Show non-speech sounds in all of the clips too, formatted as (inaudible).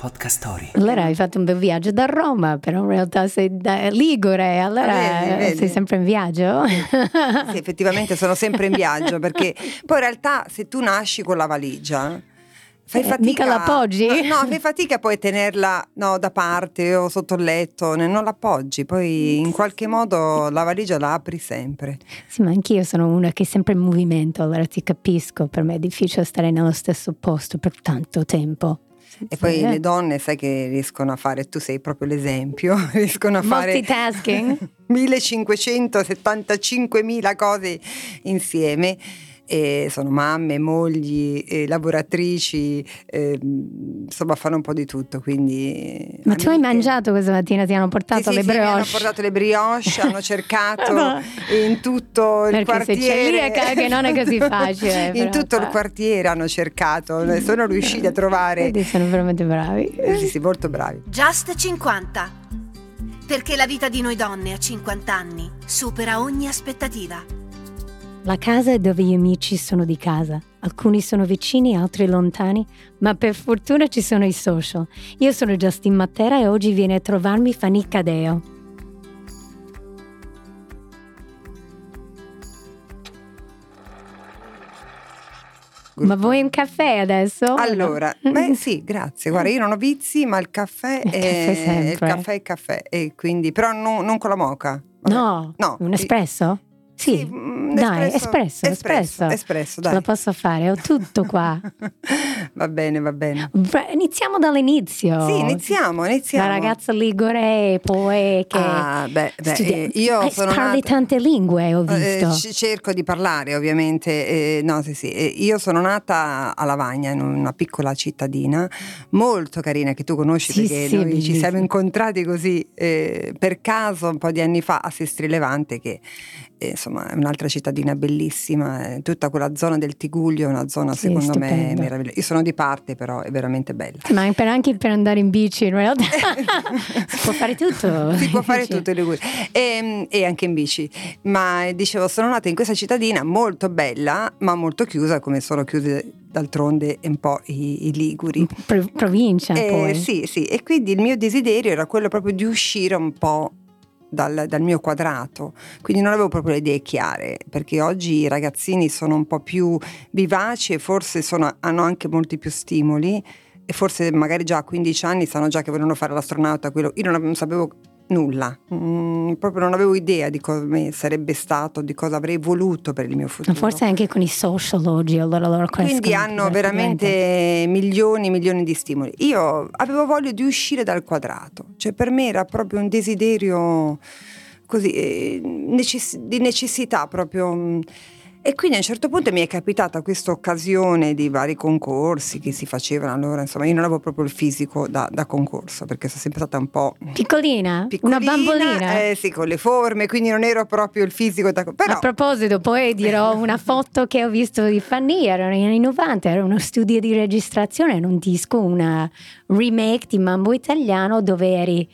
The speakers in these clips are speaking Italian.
Podcast Story. Allora hai fatto un bel viaggio da Roma, però in realtà sei da Ligure, allora Vedi, vedi. sei sempre in viaggio? Sì, effettivamente sono sempre in viaggio perché poi in realtà se tu nasci con la valigia fai Eh, fatica mica l'appoggi? No, no, fai fatica poi a tenerla no, da parte o sotto il letto, non l'appoggi, poi in qualche modo la valigia la apri sempre. Sì, ma anch'io sono una che è sempre in movimento, allora ti capisco, per me è difficile stare nello stesso posto per tanto tempo. E poi le donne, sai che riescono a fare, tu sei proprio l'esempio, (laughs) riescono a fare Multitasking? (laughs) 1575.000 cose insieme. E sono mamme, mogli, eh, lavoratrici, eh, insomma fanno un po' di tutto. Quindi, Ma tu hai mangiato questa mattina? Ti hanno Sì, portato sì, le sì, mi brioche? hanno portato le brioche, hanno cercato (laughs) No. in tutto il Perché quartiere. celiaca che non è così facile, (laughs) in però, tutto il fa. quartiere hanno cercato, sono riusciti a trovare. Vedi, sono veramente bravi. Eh, sì, sì, molto bravi. Just 50. Perché la vita di noi donne a 50 anni supera ogni aspettativa. La casa è dove gli amici sono di casa. Alcuni sono vicini, altri lontani, ma per fortuna ci sono i social. Io sono Justin Matera e oggi viene a trovarmi Fanica Deo. Ma vuoi un caffè adesso? Allora, (laughs) beh sì, grazie. Guarda, io non ho vizi, ma il caffè Il è caffè il caffè è caffè, e quindi, però non, non con la moca. Vabbè. No, no. un espresso? Sì, mm, dai, espresso, espresso, espresso. espresso, Ce dai. la posso fare, ho tutto qua. (laughs) va bene, va bene. Iniziamo dall'inizio. Sì, iniziamo, iniziamo. La ragazza ligure poi che Ah, beh, beh, studia- eh, io Eh, sono parli nata- tante lingue, ho Eh, visto. c- cerco di parlare ovviamente, eh, no sì sì, Eh, io sono nata a Lavagna in una piccola cittadina molto carina che tu conosci Sì, perché sì, noi ci siamo incontrati così eh, per caso un po' di anni fa a Sestri Levante che eh, insomma è un'altra cittadina bellissima, eh, tutta quella zona del Tiguglio è una zona Sì, secondo me stupenda. meravigliosa, io sono di parte però è veramente bella. Ma anche per andare in bici in realtà (laughs) si può fare tutto. si può fare tutto in Liguria e, e anche in bici ma eh, dicevo sono nata in questa cittadina molto bella ma molto chiusa come sono chiuse d'altronde un po' i, i liguri Pro- provincia Eh, poi. sì sì e quindi il mio desiderio era quello proprio di uscire un po' dal, dal mio quadrato, quindi non avevo proprio le idee chiare, perché oggi i ragazzini sono un po' più vivaci e forse sono- hanno anche molti più stimoli. E forse magari già a 15 anni sanno già che vogliono fare l'astronauta, quello, io non, non sapevo nulla, Mm, proprio non avevo idea di come sarebbe stato, di cosa avrei voluto per il mio futuro. Forse anche con i social oggi, allora loro Quindi crescono hanno più veramente milioni e milioni di stimoli. Io avevo voglia di uscire dal quadrato, cioè per me era proprio un desiderio così, eh, necess- di necessità proprio. Mm. E quindi a un certo punto mi è capitata questa occasione di vari concorsi che si facevano allora, insomma io non avevo proprio il fisico da, da concorso perché sono sempre stata un po' Piccolina? piccolina, Una bambolina? eh, sì, con le forme, quindi non ero proprio il fisico da però A proposito, poi dirò (laughs) una foto che ho visto di Fanny, erano negli anni 90, era uno studio di registrazione, era un disco, una remake di Mambo Italiano dove eri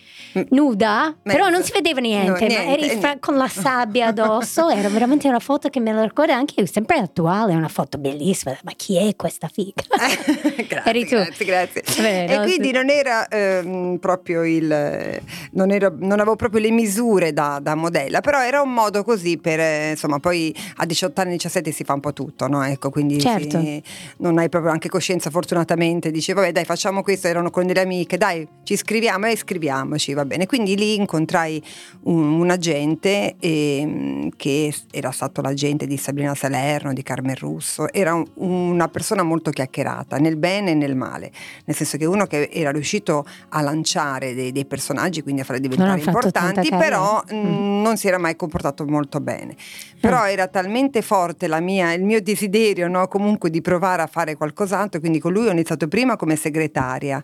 nuda, però non si vedeva niente, Mm. No, ma niente, eri fra- con la sabbia addosso, era veramente una foto che me la ricordo anche sempre attuale, è una foto bellissima, ma chi è questa figa? (laughs) grazie, grazie, grazie. Vabbè, e no, quindi sì. non era ehm, proprio il non, ero- non avevo proprio le misure da, da modella, però era un modo così per eh, insomma, poi a 18 anni, 17 si fa un po' tutto, no? Ecco, quindi Certo. sì, non hai proprio anche coscienza, fortunatamente, dice vabbè, dai, facciamo questo, erano con delle amiche, dai, ci iscriviamo e iscriviamoci, va bene. Quindi lì incontrai un, un agente ehm, che era stato l'agente di Sabrina Salerno, di Carmen Russo, era un- una persona molto chiacchierata, nel bene e nel male, nel senso che uno che era riuscito a lanciare dei, dei personaggi, quindi a farli diventare importanti, però Mm. mh, non si era mai comportato molto bene. Però era talmente forte la mia- il mio desiderio no, comunque di provare a fare qualcos'altro, quindi con lui ho iniziato prima come segretaria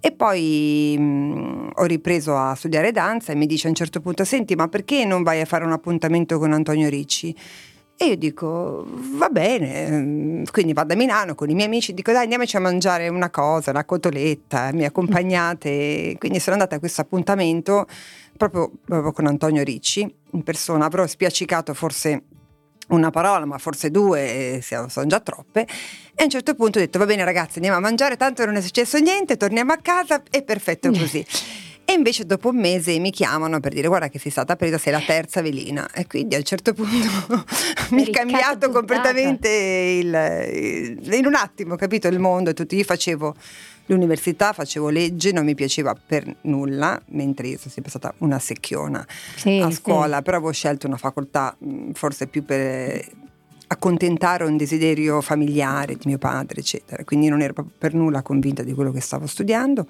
e poi mh, ho ripreso a studiare danza e mi dice a un certo punto, senti ma perché non vai a fare un appuntamento con Antonio Ricci? E io dico, va bene, ehm, quindi vado a Milano con i miei amici, dico dai andiamoci a mangiare una cosa, una cotoletta, mi accompagnate, (laughs) quindi sono andata a questo appuntamento proprio, proprio con Antonio Ricci in persona, avrò spiaccicato forse una parola, ma forse due, sono già troppe. E a un certo punto ho detto: Va bene, ragazzi, andiamo a mangiare, tanto non è successo niente, torniamo a casa, è perfetto così. (laughs) E invece dopo un mese mi chiamano per dire guarda che sei stata presa, sei la terza velina. E quindi a un certo punto (laughs) mi è cambiato completamente il, il, in un attimo, capito, il mondo e tutto. Io facevo l'università, facevo legge, non mi piaceva per nulla, mentre io sono sempre stata una secchiona sì, a scuola, sì. però avevo scelto una facoltà forse più per accontentare un desiderio familiare di mio padre, eccetera. Quindi non ero per nulla convinta di quello che stavo studiando.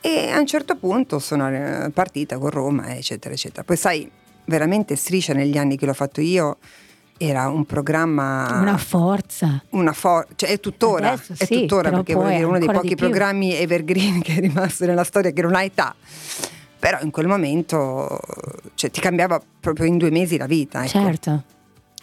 E a un certo punto sono eh, partita con Roma, eccetera, eccetera. Poi sai, veramente striscia negli anni che l'ho fatto io, era un programma una forza una for- cioè è tuttora Adesso, è sì, tuttora perché vuol dire uno dei pochi programmi evergreen che è rimasto nella storia che non ha età però in quel momento cioè, ti cambiava proprio in due mesi la vita ecco. certo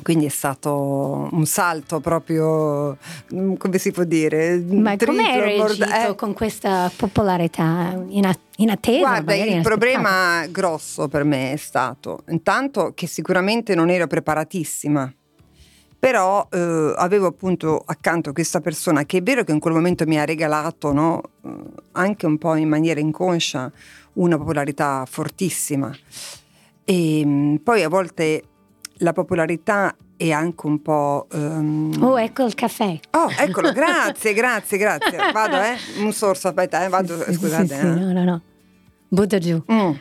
quindi è stato un salto proprio, mm, come si può dire? Ma come hai reagito eh. con questa popolarità in, attesa? Guarda, il problema grosso per me è stato intanto che sicuramente non ero preparatissima però eh, avevo appunto accanto questa persona che è vero che in quel momento mi ha regalato no, eh, anche un po' in maniera inconscia una popolarità fortissima e mm, poi a volte la popolarità è anche un po'... Um... Oh, ecco il caffè. Oh, eccolo, grazie, (laughs) grazie, grazie. Vado, eh? Un sorso, aspetta, eh? Vado, sì, scusate. Sì, sì, eh. No, no, no. Butta giù. Mm.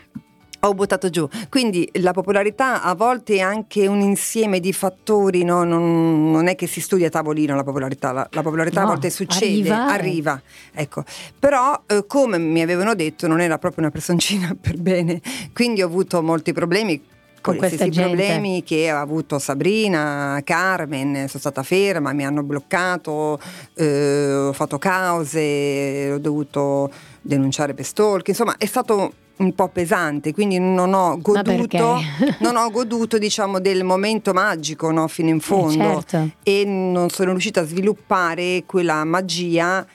Ho buttato giù. Quindi la popolarità a volte è anche un insieme di fattori, no? non, non, è che si studia a tavolino la popolarità, la, la popolarità no, a volte succede, arriva. arriva. Ecco. Però eh, come mi avevano detto non era proprio una personcina (laughs) per bene, quindi ho avuto molti problemi con questi gente. problemi che ha avuto Sabrina, Carmen, sono stata ferma, mi hanno bloccato, eh, ho fatto cause, ho dovuto denunciare per stalk, insomma è stato un po' pesante, quindi non ho goduto, (laughs) non ho goduto diciamo, del momento magico no, fino in eh, fondo eh, certo. e non sono riuscita a sviluppare quella magia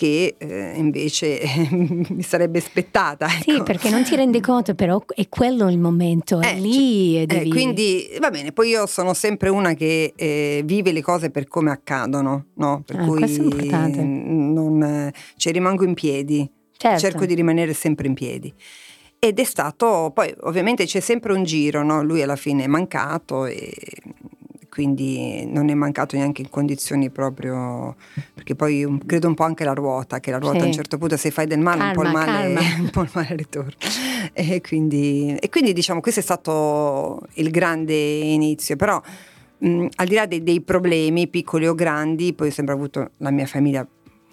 che eh, invece (laughs) mi sarebbe aspettata. Ecco. Sì, perché non ti rendi conto, però è quello il momento, è eh, lì. Cioè, devi... eh, quindi va bene, poi io sono sempre una che eh, vive le cose per come accadono, no? Per ah, cui non, cioè, rimango in piedi, certo. cerco di rimanere sempre in piedi. Ed è stato, poi ovviamente c'è sempre un giro, no? lui alla fine è mancato e quindi non è mancato neanche in condizioni proprio, perché poi credo un po' anche la ruota, che la ruota sì. a un certo punto se fai del male calma, un po' il male, (laughs) un po il male ritorna. E quindi, e quindi diciamo questo è stato il grande inizio, però mh, al di là dei, dei, problemi piccoli o grandi, poi ho sempre avuto la mia famiglia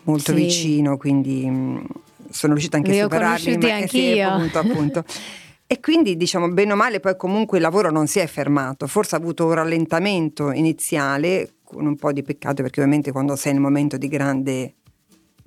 molto sì. vicino, quindi mh, sono riuscita anche a superarli. Ma, anch'io. Sì, appunto, appunto. (laughs) E quindi diciamo bene o male poi comunque il lavoro non si è fermato, forse ha avuto un rallentamento iniziale con un po' di peccato perché ovviamente quando sei nel momento di grande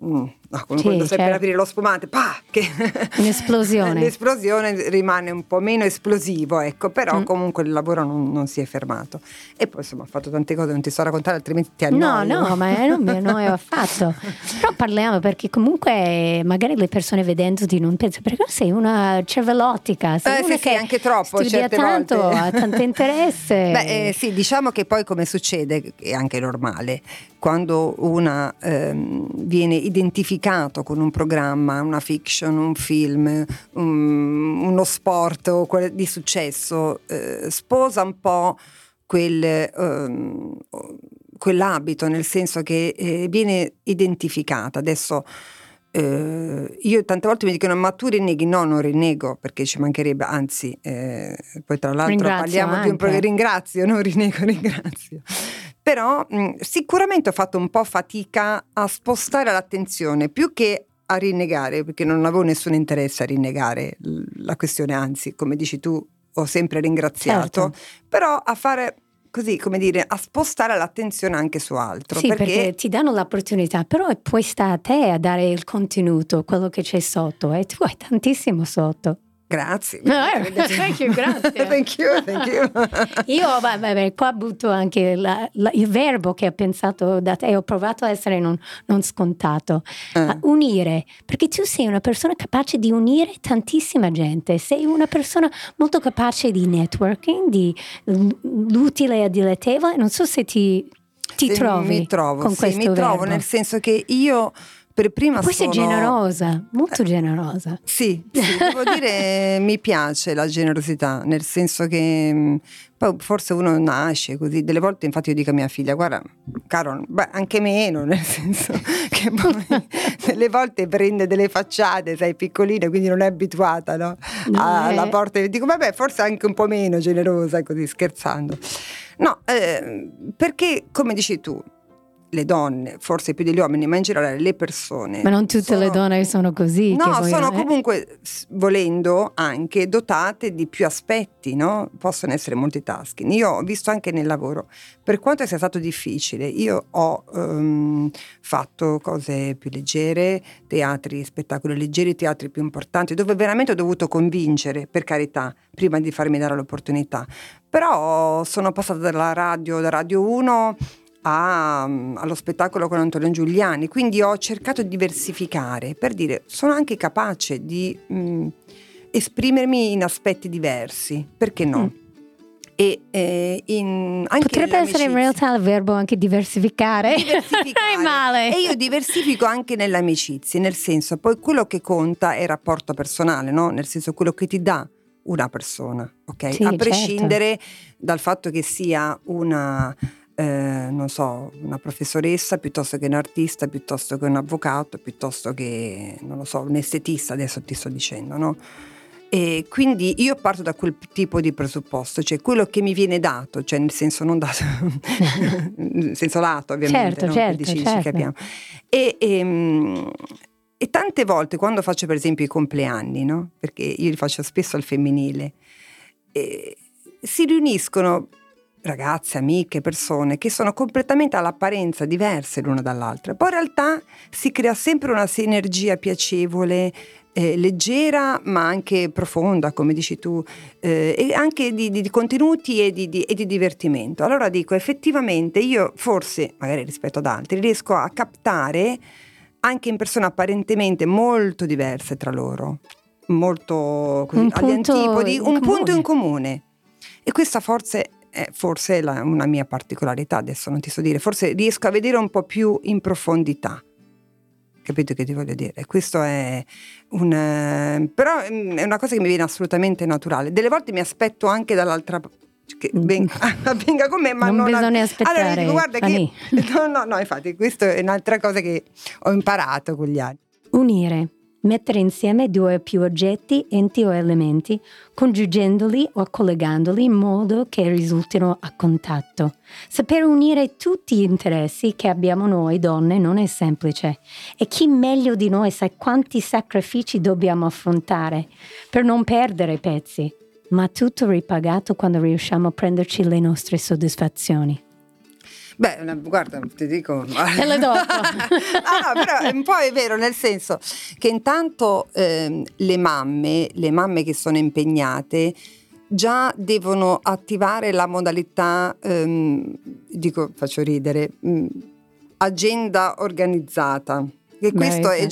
Mm, no, come sì, quando stai certo. per aprire lo spumante, pa, che (laughs) Un'esplosione. l'esplosione rimane un po' meno esplosivo, ecco, però mm. comunque il lavoro non, non, si è fermato. E poi insomma ho fatto tante cose, non ti so raccontare, altrimenti ti annoio. No, no, ma non mi annoio affatto. (laughs) però parliamo perché comunque magari le persone vedendoti non pensano, perché sei una cervellottica, sei eh, una sì, che sì, anche troppo, studia tanto, volte. ha tanto interesse. (laughs) Beh, eh, sì, diciamo che poi come succede, è anche normale, quando una ehm, viene identificato con un programma, una fiction, un film, un, uno sport o quel di successo, eh, sposa un po' quel, ehm, quell'abito, nel senso che eh, viene identificata. Adesso eh, io tante volte mi dicono ma tu rinneghi? No, non rinnego perché ci mancherebbe, anzi, eh, poi tra l'altro ringrazio parliamo anche. di un programma, ringrazio, non rinnego, (laughs) ringrazio però mh, sicuramente ho fatto un po' fatica a spostare l'attenzione più che a rinnegare, perché non avevo nessun interesse a rinnegare la questione, anzi, come dici tu, ho sempre ringraziato, certo. però a fare così, come dire, a spostare l'attenzione anche su altro. Sì, perché... perché ti danno l'opportunità, però poi sta a te a dare il contenuto, quello che c'è sotto, e tu hai tantissimo sotto. Grazie. (laughs) thank you, grazie. (laughs) thank you, thank you. (laughs) Io, vabbè, qua butto anche la, la, il verbo che ho pensato da te, ho provato a essere non, non scontato. Eh. unire, perché tu sei una persona capace di unire tantissima gente, sei una persona molto capace di networking, di l'utile e dilettevole, non so se ti, ti trovi mi trovo, con sì, questo mi trovo verbo. nel senso che io per prima Poi sono sei generosa, molto generosa. Sì, sì, (laughs) devo dire mi piace la generosità, nel senso che mh, poi forse uno nasce così, delle volte infatti io dico a mia figlia, guarda, caro, beh, anche meno, (laughs) nel senso che poi (laughs) delle volte prende delle facciate, sai, piccoline, quindi non è abituata no? No, alla eh. porta e dico, vabbè, forse anche un po' meno generosa, così scherzando. No, eh, perché come dici tu, le donne, forse più degli uomini, ma in generale le persone. Ma non tutte le sono- donne sono così. No, sono eh. comunque, volendo, anche dotate di più aspetti, no? Possono essere multitasking. Io ho visto anche nel lavoro, per quanto sia stato difficile, io ho ehm, fatto cose più leggere, teatri, spettacoli leggeri, teatri più importanti, dove veramente ho dovuto convincere, per carità, prima di farmi dare l'opportunità. Però sono passata dalla radio, da Radio 1 a- allo spettacolo con Antonio Giuliani, quindi ho cercato di diversificare per dire sono anche capace di mh, esprimermi in aspetti diversi, perché no? Mm. E eh, in, Potrebbe essere in realtà il verbo anche diversificare. Diversificare. (laughs) E io diversifico anche nelle amicizie, nel senso, poi quello che conta è il rapporto personale, no? Nel senso quello che ti dà una persona, ok? Sì, a certo. prescindere dal fatto che sia una eh, non so, una professoressa piuttosto che un artista, piuttosto che un avvocato, piuttosto che, non lo so, un estetista, adesso ti sto dicendo, no? E quindi io parto da quel tipo di presupposto, cioè quello che mi viene dato, cioè nel senso non dato, (laughs) nel senso lato ovviamente, Certo, no? certo, Quindi ci, ci certo. capiamo. E, ehm, e tante volte quando faccio per esempio i compleanni, no? perché io li faccio spesso al femminile, eh, si riuniscono ragazze, amiche, persone che sono completamente all'apparenza diverse l'una dall'altra. Poi in realtà si crea sempre una sinergia piacevole, eh, leggera ma anche profonda, come dici tu, eh, e anche di, di- di contenuti e di, e di divertimento. Allora dico, effettivamente io forse, magari rispetto ad altri, riesco a captare anche in persone apparentemente molto diverse tra loro, molto così, Un agli punto antipodi, un punto in comune. comune. E questa forse è forse la- una mia particolarità, adesso non ti so dire, forse riesco a vedere un po' più in profondità. Capito che ti voglio dire? Questo è un... eh, però mm, è una cosa che mi viene assolutamente naturale. Delle volte mi aspetto anche dall'altra che venga, (laughs) venga con me, ma Non non, bisogna Allora aspettare, dico, guarda che (laughs) no, no, no, infatti, questa è un'altra cosa che ho imparato con gli anni. Unire. Mettere insieme due o più oggetti, enti o elementi, congiungendoli o collegandoli in modo che risultino a contatto. Saper unire tutti gli interessi che abbiamo noi donne non è semplice e chi meglio di noi sa quanti sacrifici dobbiamo affrontare per non perdere pezzi, ma tutto ripagato quando riusciamo a prenderci le nostre soddisfazioni. Beh, una- guarda, ti dico. (laughs) Te lo dopo. (laughs) ah, no, però un po' è vero, nel senso che intanto ehm, le mamme, le mamme che sono impegnate, già devono attivare la modalità, ehm, dico, faccio ridere, mh, agenda organizzata. E Beh, questo è sì.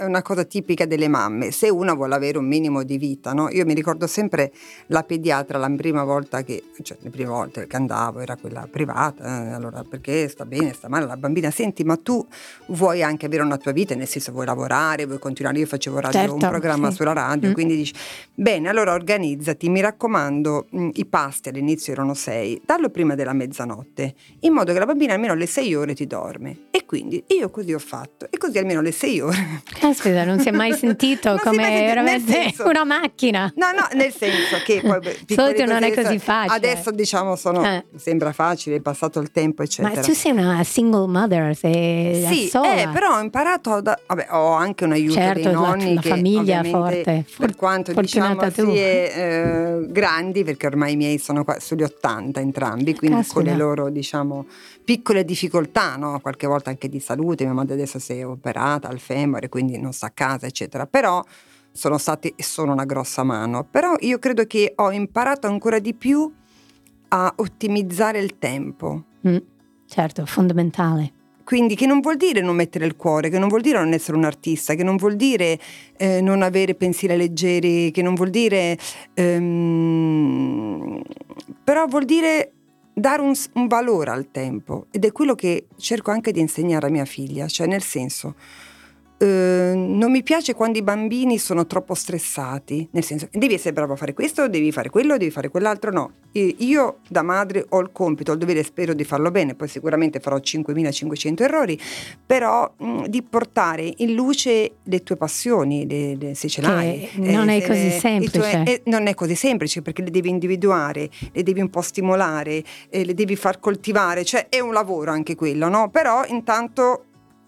Già una cosa tipica delle mamme, se una vuole avere un minimo di vita, no? Io mi ricordo sempre la pediatra la prima volta che, cioè le prime volte che andavo era quella privata, eh, allora perché sta bene, sta male la bambina, senti ma tu vuoi anche avere una tua vita, nel senso vuoi lavorare, vuoi continuare, io facevo radio, Certo, un programma sì. sulla radio, Mm. quindi dici, bene allora organizzati, mi raccomando, mh, i pasti all'inizio erano sei, dallo prima della mezzanotte, in modo che la bambina almeno alle sei ore ti dorme. E quindi io così ho fatto, e così almeno alle sei ore Caspita, non si è mai (laughs) sentito come mai sentito, nel veramente senso- una macchina. No, no, nel senso che poi (laughs) Solito non è così facile. Adesso diciamo sono Eh. sembra facile, è passato il tempo, eccetera. Ma tu sei una single mother, sei sì, sola. eh, però ho imparato da, vabbè, ho anche un aiuto Certo, dei nonni che famiglia forte, for- per quanto diciamo fortunata tu. sì, eh, grandi, perché ormai i miei sono qua sugli 80 entrambi, quindi Caspita. con le loro diciamo piccole difficoltà, no? qualche volta anche di salute, mia madre adesso si è operata al femore, quindi non sta a casa, eccetera. Però sono state e sono una grossa mano, però io credo che ho imparato ancora di più a ottimizzare il tempo. Mm, certo, fondamentale. Quindi che non vuol dire non mettere il cuore, che non vuol dire non essere un artista, che non vuol dire eh, non avere pensieri leggeri, che non vuol dire... Ehm, però vuol dire dare un, un valore al tempo ed è quello che cerco anche di insegnare a mia figlia, cioè nel senso Ehm, non mi piace quando i bambini sono troppo stressati, nel senso devi essere bravo a fare questo, devi fare quello, devi fare quell'altro, no. Io da madre ho il compito, ho il dovere, spero di farlo bene, poi sicuramente farò 5.500 errori, però mh, di portare in luce le tue passioni, le, le, se ce l'hai. non eh, è così semplice. Tuoi, eh, non è così semplice perché le devi individuare, le devi un po' stimolare, eh, le devi far coltivare, cioè è un lavoro anche quello, no? Però intanto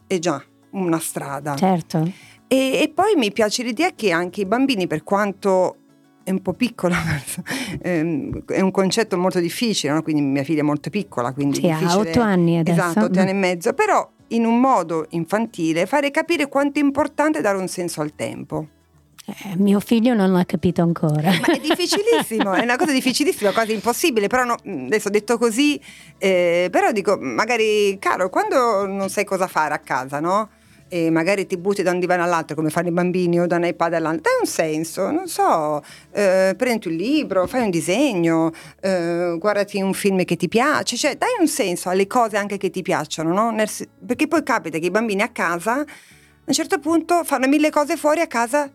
è già una strada. Certo. E, e poi mi piace l'idea che anche i bambini, per quanto è un po' piccola, (laughs) ehm, è un concetto molto difficile, no? quindi mia figlia è molto piccola, quindi sì, ha otto anni adesso. Esatto, otto anni e mezzo, però in un modo infantile fare capire quanto è importante dare un senso al tempo. Eh, mio figlio non l'ha capito ancora. Ma è difficilissimo, è una cosa difficilissima, quasi impossibile, però no, adesso detto così, eh, però dico, magari, caro, quando non sai cosa fare a casa, no? E magari ti butti da un divano all'altro come fanno i bambini o da un iPad all'altro, dai un senso, non so, eh, prendi un libro, fai un disegno, eh, guardati un film che ti piace, cioè dai un senso alle cose anche che ti piacciono, no? Nel, perché poi capita che i bambini a casa a un certo punto fanno mille cose fuori a casa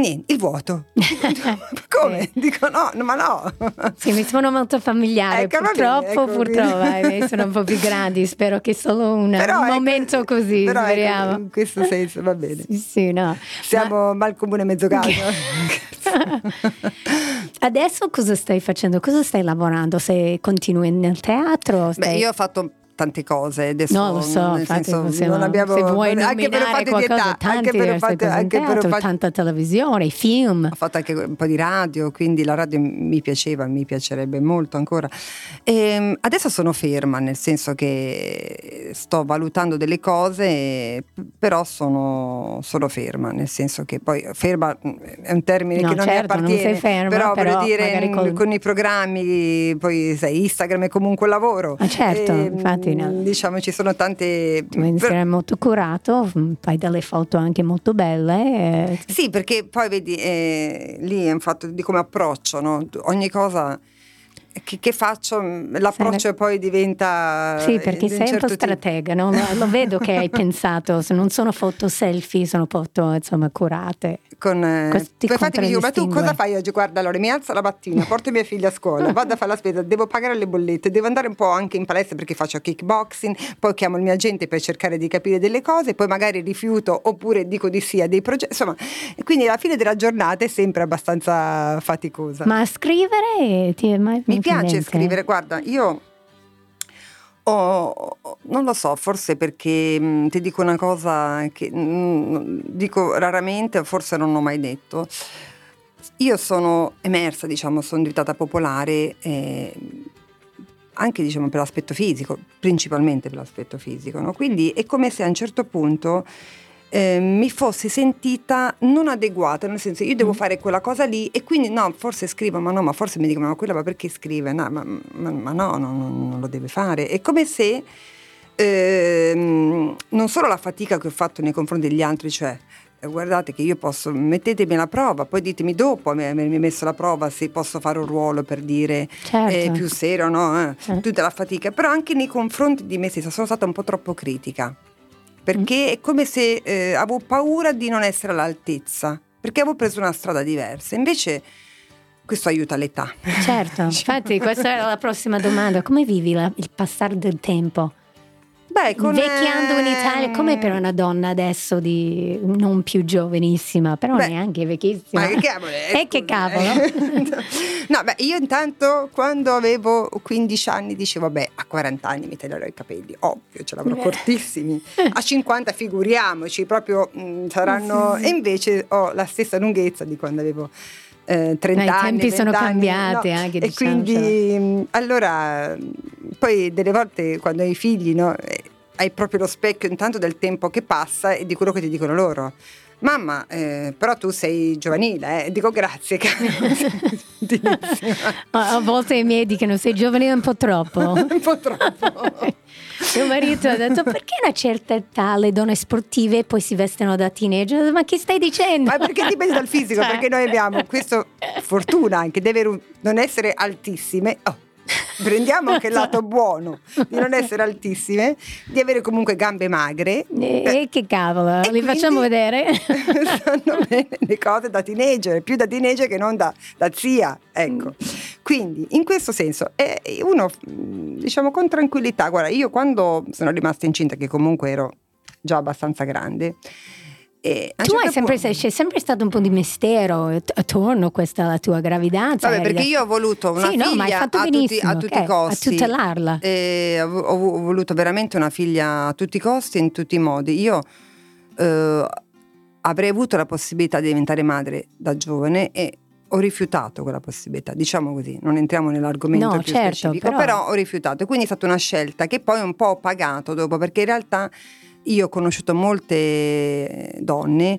niente, il vuoto. (laughs) Come? Eh. Dico no, no, ma no. Sì, mi sono molto familiare. Ecco, purtroppo, bene, purtroppo, eh, sono un po' più (laughs) grandi. Spero che solo un, però, un ecco, momento ecco, così. Però speriamo. Ecco, in questo senso va bene. Sì, sì no. Siamo ma... mal comune mezzo caso. (laughs) Adesso cosa stai facendo? Cosa stai lavorando? Se continui nel teatro? Stai... Beh, io ho fatto tante cose. Adesso, no, lo so, infatti, senso, se, non abbiamo, se vuoi anche per qualcosa, età, tanti anche per fate, anche teatro, per fate, tanta televisione, film. Ho fatto anche un po' di radio, quindi la radio mi piaceva, mi piacerebbe molto ancora. E ehm, adesso sono ferma, nel senso che sto valutando delle cose, però sono, sono ferma, nel senso che poi ferma è un termine no, che non certo, mi appartiene, non ferma, però, però voglio dire con, con, i programmi, poi sai, Instagram è comunque un lavoro. Ah, certo, e, ehm, infatti mattina. Mm, diciamo ci sono tante... Tu per... molto curato, mm, fai delle foto anche molto belle. Eh. Sì, perché poi vedi, eh, lì è un fatto di come approccio, no? ogni cosa che, che, faccio? L'approccio ne... poi diventa. Sì, perché sei un, certo po' stratega, no? lo vedo che hai (laughs) pensato. Non sono foto selfie, sono foto insomma curate. Con, eh, infatti mi dico, ma tu cosa fai oggi? Guarda, allora mi alzo la mattina, (laughs) porto mia figlia a scuola, vado a fare la spesa, devo pagare le bollette, devo andare un po' anche in palestra perché faccio kickboxing, poi chiamo il mio agente per cercare di capire delle cose, poi magari rifiuto oppure dico di sì a dei progetti. Insomma, quindi alla fine della giornata è sempre abbastanza faticosa. Ma scrivere ti è mai mi piace scrivere, guarda, io ho, non lo so, forse perché mh, mm, ti dico una cosa che mh, mm, dico raramente, forse non ho mai detto. Io sono emersa, diciamo, sono diventata popolare eh, anche diciamo, per l'aspetto fisico, principalmente per l'aspetto fisico, no? quindi è come se a un certo punto eh, mi fossi sentita non adeguata, nel senso io devo mm. fare quella cosa lì e quindi no, forse scrivo, ma no, ma forse mi dicono ma quella ma perché scrive? No, ma, ma, ma no, no, non lo deve fare. È come se eh, non solo la fatica che ho fatto nei confronti degli altri, cioè eh, guardate che io posso, mettetemi la prova, poi ditemi dopo, mi hai messo la prova se posso fare un ruolo per dire certo. eh, più serio, no? Eh, certo. Tutta la fatica, però anche nei confronti di me stessa sono stata un po' troppo critica perché è come se eh, avevo paura di non essere all'altezza, perché avevo preso una strada diversa. Invece questo aiuta l'età. Certo, (laughs) infatti questa era la prossima domanda, come vivi la, il passare del tempo? Beh, con Vecchiando in Italia, come per una donna adesso di non più giovanissima, però beh, neanche vecchissima. Ma che cavolo? E (laughs) eh, che cavolo? (laughs) no, beh, io intanto quando avevo 15 anni dicevo, vabbè, a 40 anni mi taglierò i capelli, ovvio, ce l'avrò cortissimi. (laughs) A 50 figuriamoci, proprio mh, mm, saranno... Sì. E invece ho la stessa lunghezza di quando avevo... Eh, 30 no, anni. I tempi sono anni, cambiati no? anche. E diciamo, quindi, mm, allora, poi delle volte quando hai figli, no, eh, hai proprio lo specchio intanto del tempo che passa e di quello che ti dicono loro. mamma, eh, però tu sei giovanile, eh. dico grazie. (laughs) a, volte i miei dicono sei giovane un po' troppo. (laughs) un po' troppo. (laughs) Mio marito ha detto perché una certa età le donne sportive poi si vestono da teenager? Ma che stai dicendo? Ma perché dipende dal fisico, cioè. perché noi abbiamo questa fortuna anche di non essere altissime. Oh prendiamo anche il lato buono di non essere (laughs) altissime, di avere comunque gambe magre. E, eh, che cavolo, li facciamo vedere. (laughs) Stanno bene le cose da teenager, più da teenager che non da, da zia. Ecco. Quindi in questo senso è uno, diciamo con tranquillità, guarda, io quando sono rimasta incinta, che comunque ero già abbastanza grande, e tu hai sempre, punto... c'è sempre stato un po' di mistero attorno a questa la tua gravidanza. Vabbè, perché io ho voluto una sì, figlia no, a, tutti, a, tutti, i costi. A tutelarla. Ho, ho, voluto veramente una figlia a tutti i costi, in tutti i modi. Io eh, avrei avuto la possibilità di diventare madre da giovane e ho rifiutato quella possibilità, diciamo così, non entriamo nell'argomento no, più certo, specifico, però... però ho rifiutato quindi è stata una scelta che poi un po' ho pagato dopo perché in realtà io ho conosciuto molte donne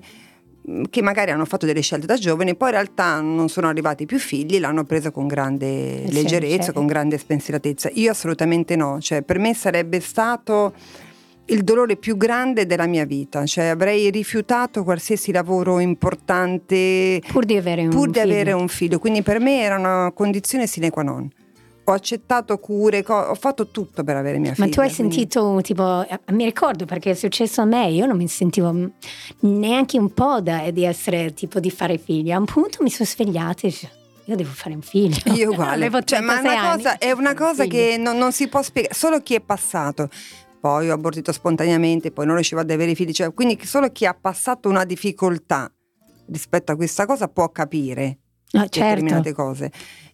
mm, che magari hanno fatto delle scelte da giovani, poi in realtà non sono arrivati più figli, l'hanno presa con grande eh leggerezza, sì, con grande spensieratezza. Io assolutamente no, cioè per me sarebbe stato il dolore più grande della mia vita, cioè avrei rifiutato qualsiasi lavoro importante pur di avere un, pur di avere un figlio, quindi per me era una condizione sine qua non ho accettato cure, ho fatto tutto per avere mia figlia. Ma tu hai quindi... sentito, tipo, eh, mi ricordo perché è successo a me, io non mi sentivo neanche un po' da, di essere, tipo, di fare figli. A un punto mi sono svegliata e io devo fare un figlio. Io (laughs) uguale. cioè, ma una cosa, è una cosa che non, non, si può spiegare, solo chi è passato. Poi ho abortito spontaneamente, poi non riuscivo ad avere figli, cioè, quindi solo chi ha passato una difficoltà rispetto a questa cosa può capire ah, determinate certo. cose.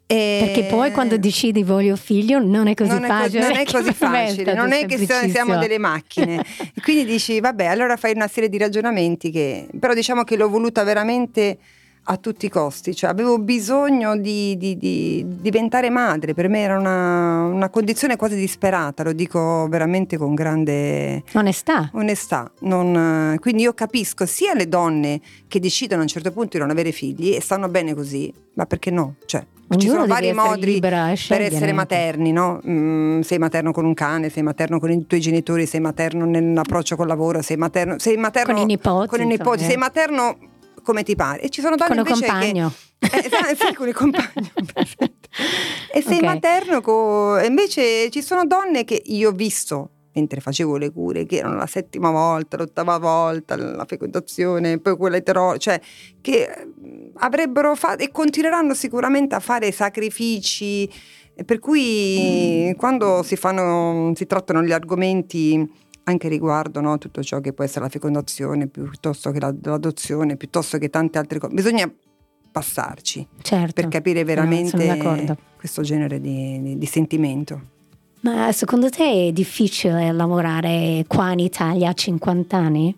E... Perché poi quando decidi voglio figlio non è così non facile. È co- non è così facile, non è (laughs) che siamo delle macchine. (laughs) quindi dici, vabbè, allora fai una serie di ragionamenti che... Però diciamo che l'ho voluta veramente a tutti i costi, cioè avevo bisogno di, di, di diventare madre, per me era una, una, condizione quasi disperata, lo dico veramente con grande onestà. onestà. Non, quindi io capisco sia le donne che decidono a un certo punto di non avere figli e stanno bene così, ma perché no? Cioè, ci sono vari modi per essere materni, no? Mm, sei materno con un cane, sei materno con i tuoi genitori, sei materno nell'approccio col lavoro, sei materno, sei materno con i nipoti, con i nipoti eh. sei materno come ti pare. E ci sono donne con invece compagno. che eh, sì, con il compagno. (laughs) e sei okay. materno co... invece ci sono donne che io ho visto mentre facevo le cure, che erano la settima volta, l'ottava volta, la fecondazione, poi quella etero, cioè che avrebbero fatto e continueranno sicuramente a fare sacrifici, per cui mm. quando si, fanno, si trattano gli argomenti anche riguardo no, tutto ciò che può essere la fecondazione piuttosto che l'adozione, piuttosto che tante altre cose. Bisogna passarci certo, per capire veramente questo genere di, di, di, sentimento. Ma secondo te è difficile lavorare qua in Italia a 50 anni?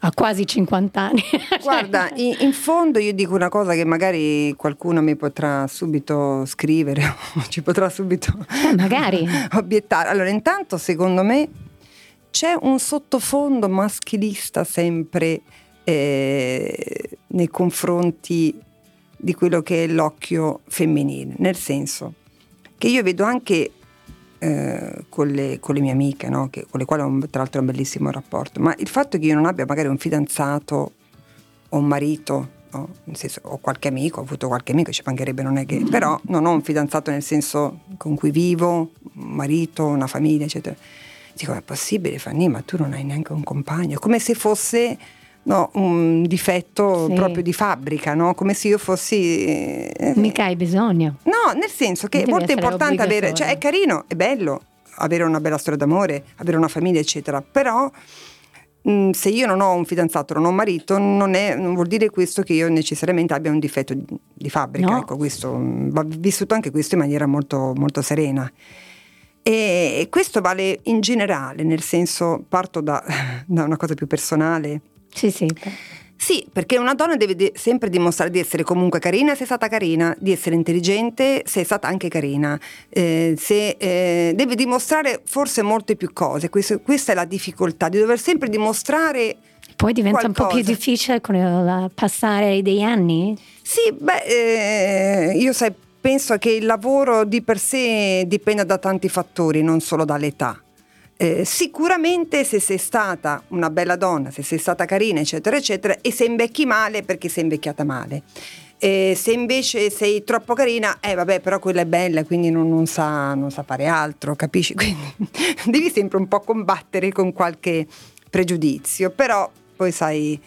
A quasi 50 anni. (laughs) Guarda, in, in, fondo io dico una cosa che magari qualcuno mi potrà subito scrivere (laughs) o ci potrà subito eh, magari. (laughs) obiettare. Allora, intanto secondo me c'è un sottofondo maschilista sempre eh, nei confronti di quello che è l'occhio femminile, nel senso che io vedo anche eh, con, le, con, le, mie amiche, no? che, con le quali ho tra l'altro un bellissimo rapporto, ma il fatto che io non abbia magari un fidanzato o un marito, no? senso, ho qualche amico, ho avuto qualche amico, ci mancherebbe, non è che, però non ho un fidanzato nel senso con cui vivo, un marito, una famiglia, eccetera. Dico, è possibile Fanny, ma tu non hai neanche un compagno, come se fosse no, un difetto sì. proprio di fabbrica, no? come se io fossi... Eh, Mica hai bisogno. No, nel senso che è molto importante avere, cioè è carino, è bello avere una bella storia d'amore, avere una famiglia, eccetera, però mh, se io non ho un fidanzato, non ho un marito, non, è, non, vuol dire questo che io necessariamente abbia un difetto di, di fabbrica, no. ecco, questo, va vissuto anche questo in maniera molto, molto serena. E questo vale in generale, nel senso, parto da, (laughs) da una cosa più personale, sì, sì. Sì, perché una donna deve de- sempre dimostrare di essere comunque carina se è stata carina, di essere intelligente se è stata anche carina, eh, se, eh, deve dimostrare forse molte più cose, Questo, questa è la difficoltà, di dover sempre dimostrare Poi diventa qualcosa. un po' più difficile con il passare degli anni? Sì, beh, eh, io sai, penso che il lavoro di per sé dipenda da tanti fattori, non solo dall'età. Eh, sicuramente se sei stata una bella donna, se sei stata carina, eccetera, eccetera, e se invecchi male perché sei invecchiata male. Eh, se invece sei troppo carina, eh vabbè, però quella è bella, quindi non, non sa, non sa fare altro, capisci? (laughs) Quindi devi sempre un po' combattere con qualche pregiudizio, però poi sai,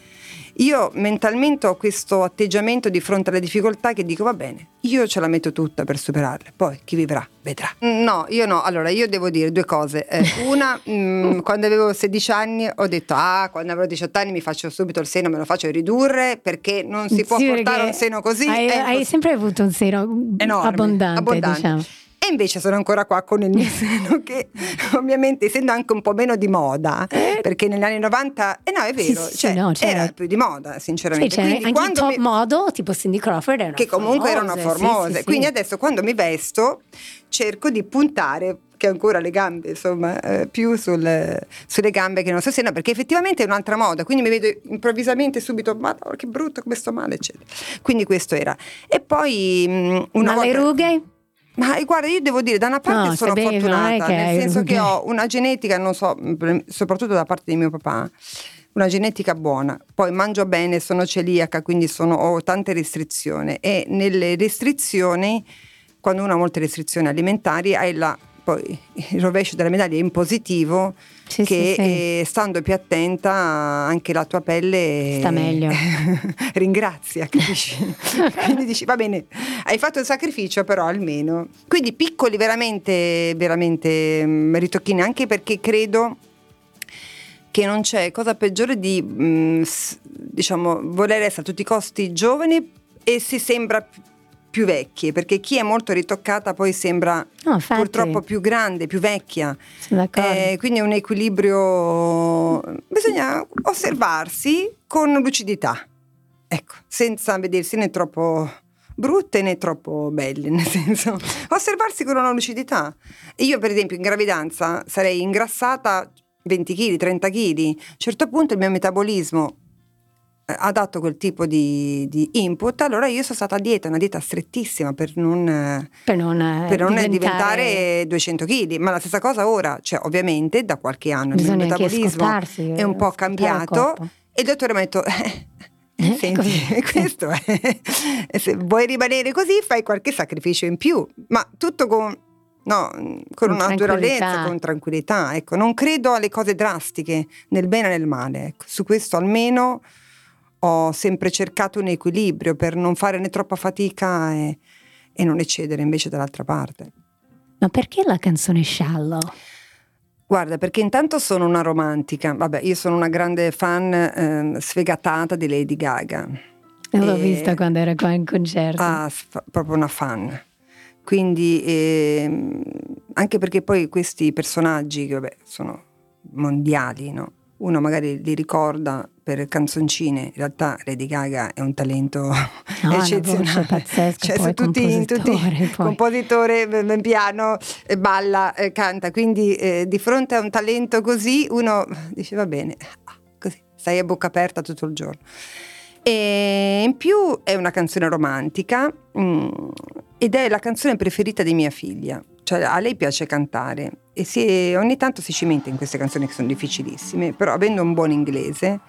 io mentalmente ho questo atteggiamento di fronte alle difficoltà che dico va bene, io ce la metto tutta per superarle, poi chi vivrà vedrà. No, io no, allora io devo dire due cose. Eh, (laughs) una, mh, quando avevo 16 anni ho detto ah, quando avrò 18 anni mi faccio subito il seno, me lo faccio ridurre perché non si può Sì, portare un seno così. Hai, hai sempre avuto un seno Enorme, abbondante, abbondante. diciamo. Invece sono ancora qua con il mio (laughs) seno che ovviamente essendo anche un po' meno di moda, perché negli anni 90, eh no è vero, Sì, sì, cioè, no, certo. era più di moda Sì, sinceramente. cioè, Quindi anche quando top mi- modo, tipo Cindy Crawford erano che comunque erano famose, sì, formose. sì, sì. Quindi adesso quando mi vesto cerco di puntare che ancora le gambe, insomma, eh, più sul- sulle gambe che non so seno, perché effettivamente è un'altra moda, quindi mi vedo improvvisamente subito, ma che brutto, come sto male, eccetera. Quindi questo era. E poi mh, una Ma le volta- rughe? Ma eh, guarda, io devo dire, da una parte No, sono bene, fortunata, che nel senso che ho una genetica, non so, soprattutto da parte di mio papà, una genetica buona. Poi mangio bene, sono celiaca, quindi sono- ho tante restrizioni e nelle restrizioni, quando uno ha molte restrizioni alimentari, hai la, poi il rovescio della medaglia in positivo Sì, che sì, sì. eh, stando più attenta anche la tua pelle Sta meglio. (laughs) ringrazia, capisci? (laughs) Quindi dici va bene, hai fatto il sacrificio però almeno. Quindi piccoli veramente, veramente mm, ritocchini anche perché credo che non c'è cosa peggiore di mm, s- diciamo voler essere a tutti i costi giovani e si sembra più vecchie perché chi è molto ritoccata poi sembra No, purtroppo più grande, più vecchia. Eh, quindi è un equilibrio, bisogna osservarsi con lucidità, ecco, senza vedersi né troppo brutte né troppo belle, nel senso osservarsi con una lucidità. Io per esempio in gravidanza sarei ingrassata 20 kg, 30 kg, a un certo punto il mio metabolismo ha dato quel tipo di, di input, allora io sono stata a dieta, una dieta strettissima per non... eh, per non, eh, per non diventare, diventare 200 kg, ma la stessa cosa ora, cioè ovviamente da qualche anno il mio bisogna metabolismo è un po' il cambiato e il dottore mi ha detto (laughs) eh, Eh, senti, (laughs) questo è se vuoi rimanere così fai qualche sacrificio in più, ma tutto con no, con, una naturalezza, tranquillità. con tranquillità, ecco, non credo alle cose drastiche nel bene e nel male, ecco. su questo almeno ho sempre cercato un equilibrio per non fare né troppa fatica e, e non eccedere invece dall'altra parte. Ma perché la canzone Shallow? Guarda, perché intanto sono una romantica, vabbè, io sono una grande fan ehm, sfegatata di Lady Gaga. L'ho E- vista quando era qua in concerto. Ah, sf- proprio una fan. Quindi, ehm, anche perché poi questi personaggi, che vabbè, sono mondiali, no? Uno magari li ricorda per canzoncine, in realtà Lady Gaga è un talento No, (laughs) eccezionale. pazzesca, cioè, poi tutti, tutti compositore, poi. compositore, b- piano, eh, balla, eh, canta, quindi eh, di fronte a un talento così uno dice va bene, ah, così, stai a bocca aperta tutto il giorno. E in più è una canzone romantica mm, ed è la canzone preferita di mia figlia. Cioè, a lei piace cantare e si- ogni tanto si cimenta in queste canzoni che sono difficilissime, però avendo un buon inglese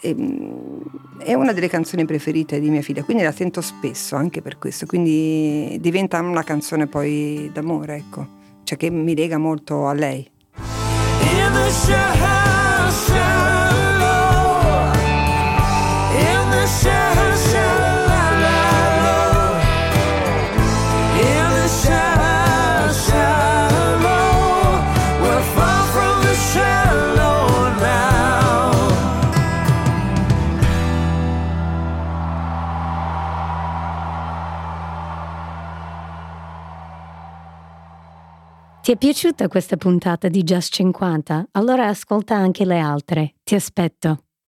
ehm, è una delle canzoni preferite di mia figlia, quindi la sento spesso anche per questo, quindi diventa una canzone poi d'amore, ecco, cioè che mi lega molto a lei. In the Ti è piaciuta questa puntata di Just 50? Allora ascolta anche le altre. Ti aspetto.